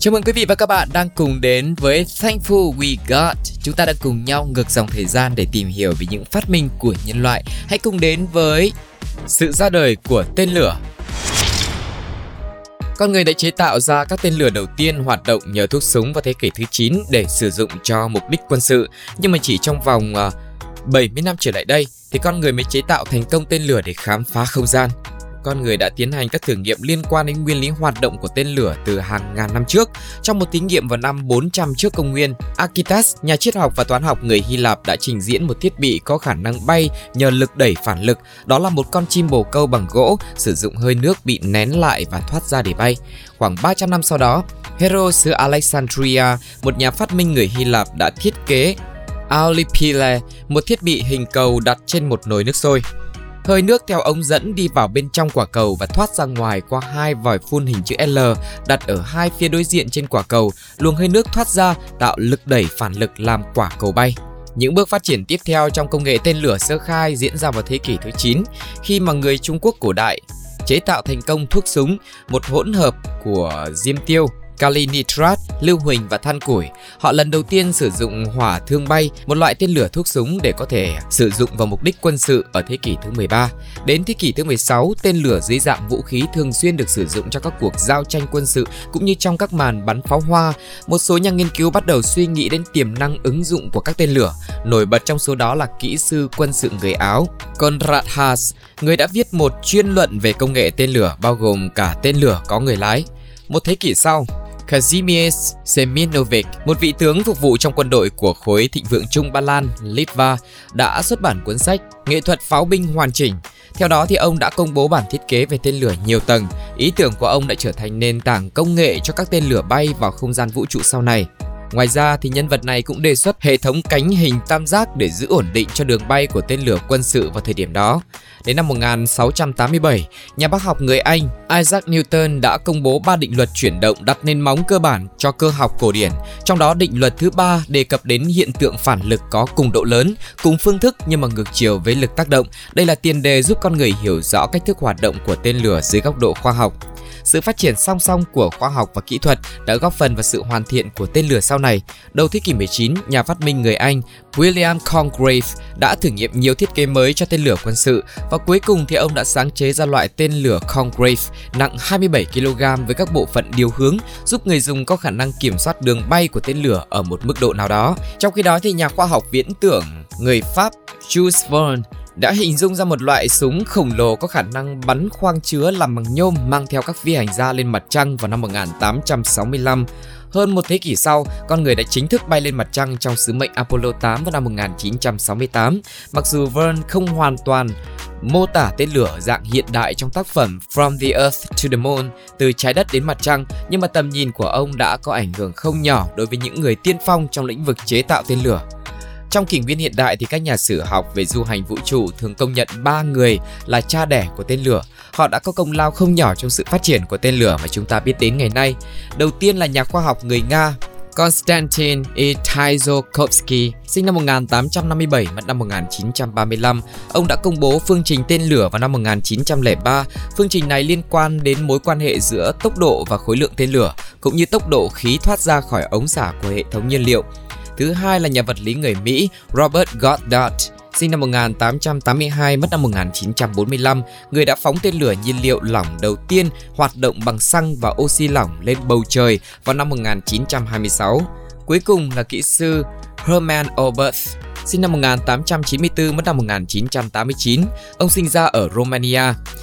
Chào mừng quý vị và các bạn đang cùng đến với Thankful We Got. Chúng ta đã cùng nhau ngược dòng thời gian để tìm hiểu về những phát minh của nhân loại. Hãy cùng đến với sự ra đời của tên lửa. Con người đã chế tạo ra các tên lửa đầu tiên hoạt động nhờ thuốc súng vào thế kỷ thứ 9 để sử dụng cho mục đích quân sự. Nhưng mà chỉ trong vòng ờ, 70 năm trở lại đây thì con người mới chế tạo thành công tên lửa để khám phá không gian con người đã tiến hành các thử nghiệm liên quan đến nguyên lý hoạt động của tên lửa từ hàng ngàn năm trước. Trong một thí nghiệm vào năm 400 trước công nguyên, Akitas, nhà triết học và toán học người Hy Lạp đã trình diễn một thiết bị có khả năng bay nhờ lực đẩy phản lực. Đó là một con chim bồ câu bằng gỗ sử dụng hơi nước bị nén lại và thoát ra để bay. Khoảng 300 năm sau đó, Hero xứ Alexandria, một nhà phát minh người Hy Lạp đã thiết kế Aulipile, một thiết bị hình cầu đặt trên một nồi nước sôi. Hơi nước theo ống dẫn đi vào bên trong quả cầu và thoát ra ngoài qua hai vòi phun hình chữ L đặt ở hai phía đối diện trên quả cầu. Luồng hơi nước thoát ra tạo lực đẩy phản lực làm quả cầu bay. Những bước phát triển tiếp theo trong công nghệ tên lửa sơ khai diễn ra vào thế kỷ thứ 9 khi mà người Trung Quốc cổ đại chế tạo thành công thuốc súng, một hỗn hợp của diêm tiêu, kali nitrat, lưu huỳnh và than củi. Họ lần đầu tiên sử dụng hỏa thương bay, một loại tên lửa thuốc súng để có thể sử dụng vào mục đích quân sự ở thế kỷ thứ 13. Đến thế kỷ thứ 16, tên lửa dưới dạng vũ khí thường xuyên được sử dụng cho các cuộc giao tranh quân sự cũng như trong các màn bắn pháo hoa. Một số nhà nghiên cứu bắt đầu suy nghĩ đến tiềm năng ứng dụng của các tên lửa. Nổi bật trong số đó là kỹ sư quân sự người Áo Konrad Haas, người đã viết một chuyên luận về công nghệ tên lửa bao gồm cả tên lửa có người lái. Một thế kỷ sau, Kazimierz Seminovic, một vị tướng phục vụ trong quân đội của khối thịnh vượng Trung Ba Lan, Litva, đã xuất bản cuốn sách Nghệ thuật pháo binh hoàn chỉnh. Theo đó thì ông đã công bố bản thiết kế về tên lửa nhiều tầng. Ý tưởng của ông đã trở thành nền tảng công nghệ cho các tên lửa bay vào không gian vũ trụ sau này. Ngoài ra thì nhân vật này cũng đề xuất hệ thống cánh hình tam giác để giữ ổn định cho đường bay của tên lửa quân sự vào thời điểm đó. Đến năm 1687, nhà bác học người Anh Isaac Newton đã công bố ba định luật chuyển động đặt nền móng cơ bản cho cơ học cổ điển. Trong đó định luật thứ ba đề cập đến hiện tượng phản lực có cùng độ lớn, cùng phương thức nhưng mà ngược chiều với lực tác động. Đây là tiền đề giúp con người hiểu rõ cách thức hoạt động của tên lửa dưới góc độ khoa học. Sự phát triển song song của khoa học và kỹ thuật đã góp phần vào sự hoàn thiện của tên lửa sau này. Đầu thế kỷ 19, nhà phát minh người Anh William Congreve đã thử nghiệm nhiều thiết kế mới cho tên lửa quân sự và cuối cùng thì ông đã sáng chế ra loại tên lửa Congreve nặng 27 kg với các bộ phận điều hướng giúp người dùng có khả năng kiểm soát đường bay của tên lửa ở một mức độ nào đó. Trong khi đó thì nhà khoa học viễn tưởng người Pháp Jules Verne đã hình dung ra một loại súng khổng lồ có khả năng bắn khoang chứa làm bằng nhôm mang theo các phi hành gia lên mặt trăng vào năm 1865. Hơn một thế kỷ sau, con người đã chính thức bay lên mặt trăng trong sứ mệnh Apollo 8 vào năm 1968. Mặc dù Verne không hoàn toàn mô tả tên lửa dạng hiện đại trong tác phẩm From the Earth to the Moon, từ trái đất đến mặt trăng, nhưng mà tầm nhìn của ông đã có ảnh hưởng không nhỏ đối với những người tiên phong trong lĩnh vực chế tạo tên lửa. Trong kỷ nguyên hiện đại thì các nhà sử học về du hành vũ trụ thường công nhận ba người là cha đẻ của tên lửa. Họ đã có công lao không nhỏ trong sự phát triển của tên lửa mà chúng ta biết đến ngày nay. Đầu tiên là nhà khoa học người Nga Konstantin Itizokovsky, sinh năm 1857, mất năm 1935. Ông đã công bố phương trình tên lửa vào năm 1903. Phương trình này liên quan đến mối quan hệ giữa tốc độ và khối lượng tên lửa, cũng như tốc độ khí thoát ra khỏi ống xả của hệ thống nhiên liệu. Thứ hai là nhà vật lý người Mỹ Robert Goddard, sinh năm 1882, mất năm 1945, người đã phóng tên lửa nhiên liệu lỏng đầu tiên hoạt động bằng xăng và oxy lỏng lên bầu trời vào năm 1926. Cuối cùng là kỹ sư herman Oberth, sinh năm 1894 mất năm 1989. Ông sinh ra ở Romania.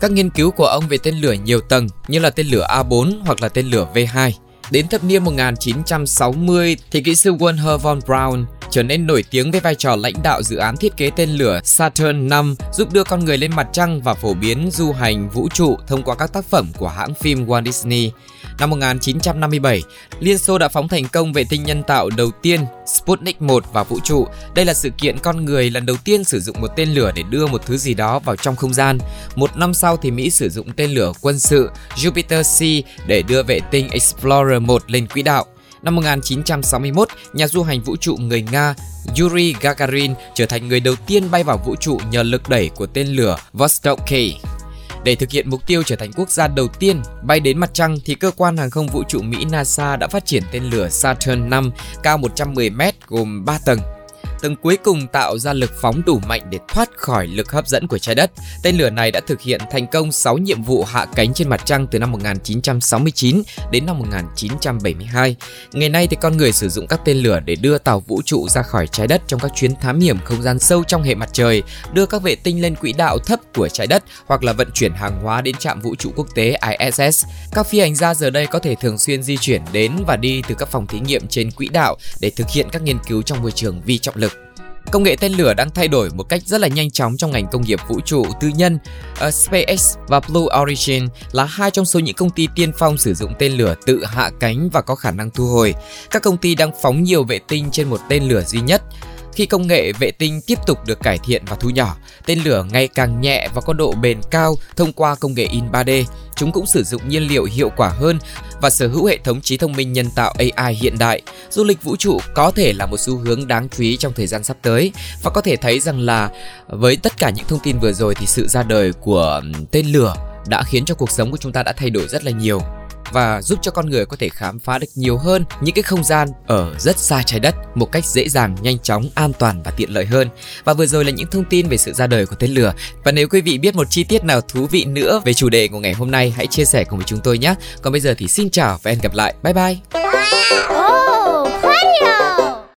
Các nghiên cứu của ông về tên lửa nhiều tầng như là tên lửa A4 hoặc là tên lửa V2 Đến thập niên 1960 thì kỹ sư Wernher von Braun trở nên nổi tiếng với vai trò lãnh đạo dự án thiết kế tên lửa Saturn 5 giúp đưa con người lên mặt trăng và phổ biến du hành vũ trụ thông qua các tác phẩm của hãng phim Walt Disney. Năm 1957, Liên Xô đã phóng thành công vệ tinh nhân tạo đầu tiên Sputnik 1 vào vũ trụ. Đây là sự kiện con người lần đầu tiên sử dụng một tên lửa để đưa một thứ gì đó vào trong không gian. Một năm sau thì Mỹ sử dụng tên lửa quân sự Jupiter-C để đưa vệ tinh Explorer 1 lên quỹ đạo. Năm 1961, nhà du hành vũ trụ người Nga Yuri Gagarin trở thành người đầu tiên bay vào vũ trụ nhờ lực đẩy của tên lửa Vostok K. Để thực hiện mục tiêu trở thành quốc gia đầu tiên bay đến mặt trăng thì cơ quan hàng không vũ trụ Mỹ NASA đã phát triển tên lửa Saturn 5 cao 110 m gồm 3 tầng từng cuối cùng tạo ra lực phóng đủ mạnh để thoát khỏi lực hấp dẫn của trái đất. Tên lửa này đã thực hiện thành công 6 nhiệm vụ hạ cánh trên mặt trăng từ năm 1969 đến năm 1972. Ngày nay thì con người sử dụng các tên lửa để đưa tàu vũ trụ ra khỏi trái đất trong các chuyến thám hiểm không gian sâu trong hệ mặt trời, đưa các vệ tinh lên quỹ đạo thấp của trái đất hoặc là vận chuyển hàng hóa đến trạm vũ trụ quốc tế ISS. Các phi hành gia giờ đây có thể thường xuyên di chuyển đến và đi từ các phòng thí nghiệm trên quỹ đạo để thực hiện các nghiên cứu trong môi trường vi trọng lực. Công nghệ tên lửa đang thay đổi một cách rất là nhanh chóng trong ngành công nghiệp vũ trụ tư nhân. Uh, SpaceX và Blue Origin là hai trong số những công ty tiên phong sử dụng tên lửa tự hạ cánh và có khả năng thu hồi. Các công ty đang phóng nhiều vệ tinh trên một tên lửa duy nhất. Khi công nghệ vệ tinh tiếp tục được cải thiện và thu nhỏ, tên lửa ngày càng nhẹ và có độ bền cao thông qua công nghệ in 3D. Chúng cũng sử dụng nhiên liệu hiệu quả hơn và sở hữu hệ thống trí thông minh nhân tạo AI hiện đại. Du lịch vũ trụ có thể là một xu hướng đáng chú ý trong thời gian sắp tới và có thể thấy rằng là với tất cả những thông tin vừa rồi thì sự ra đời của tên lửa đã khiến cho cuộc sống của chúng ta đã thay đổi rất là nhiều và giúp cho con người có thể khám phá được nhiều hơn những cái không gian ở rất xa trái đất một cách dễ dàng, nhanh chóng, an toàn và tiện lợi hơn. Và vừa rồi là những thông tin về sự ra đời của tên lửa. Và nếu quý vị biết một chi tiết nào thú vị nữa về chủ đề của ngày hôm nay, hãy chia sẻ cùng với chúng tôi nhé. Còn bây giờ thì xin chào và hẹn gặp lại. Bye bye.